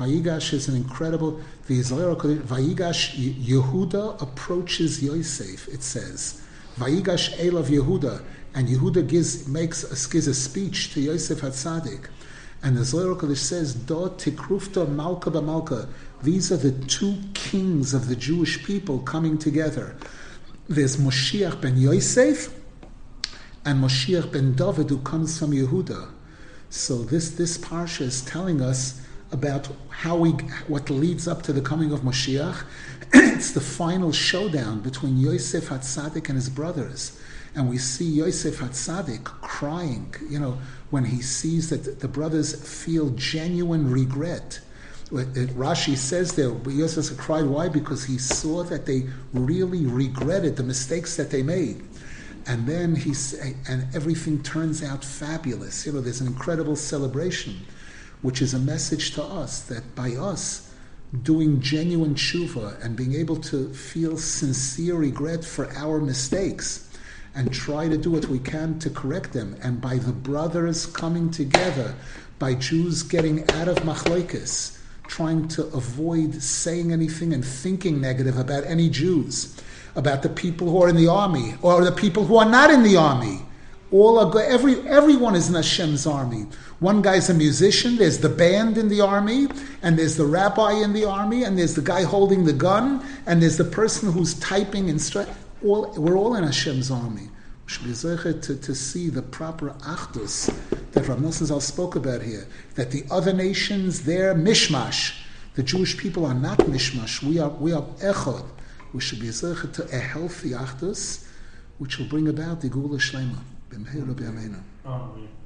Vayigash is an incredible. The Vayigash Yehuda approaches Yosef. It says Vayigash elav Yehuda, and Yehuda gives makes a, gives a speech to Yosef Hatzadik, and the Zohar Kodesh says Do Tikrufta Malka Malka. These are the two kings of the Jewish people coming together. There's Moshiach ben Yosef and Moshiach ben David who comes from Yehuda. So this this parsha is telling us about how we what leads up to the coming of Moshiach. it's the final showdown between Yosef Hatzadik and his brothers, and we see Yosef Hatzadik crying. You know when he sees that the brothers feel genuine regret. Rashi says there, Yosef cried. Why? Because he saw that they really regretted the mistakes that they made and then he's and everything turns out fabulous. You know, there's an incredible celebration, which is a message to us that by us doing genuine tshuva and being able to feel sincere regret for our mistakes and try to do what we can to correct them, and by the brothers coming together, by Jews getting out of machlokes, trying to avoid saying anything and thinking negative about any Jews about the people who are in the army or the people who are not in the army. All are good. Every, everyone is in Hashem's army. One guy's a musician, there's the band in the army, and there's the rabbi in the army, and there's the guy holding the gun, and there's the person who's typing instru- all We're all in Hashem's army. We should be to, to see the proper achdus that Rav Nosson spoke about here, that the other nations, they're mishmash. The Jewish people are not mishmash. We are, we are echod we should be to a healthy achdus, which will bring about the Geula Shlema. Bienvenido, Lopia Meno. Ah, muy bien.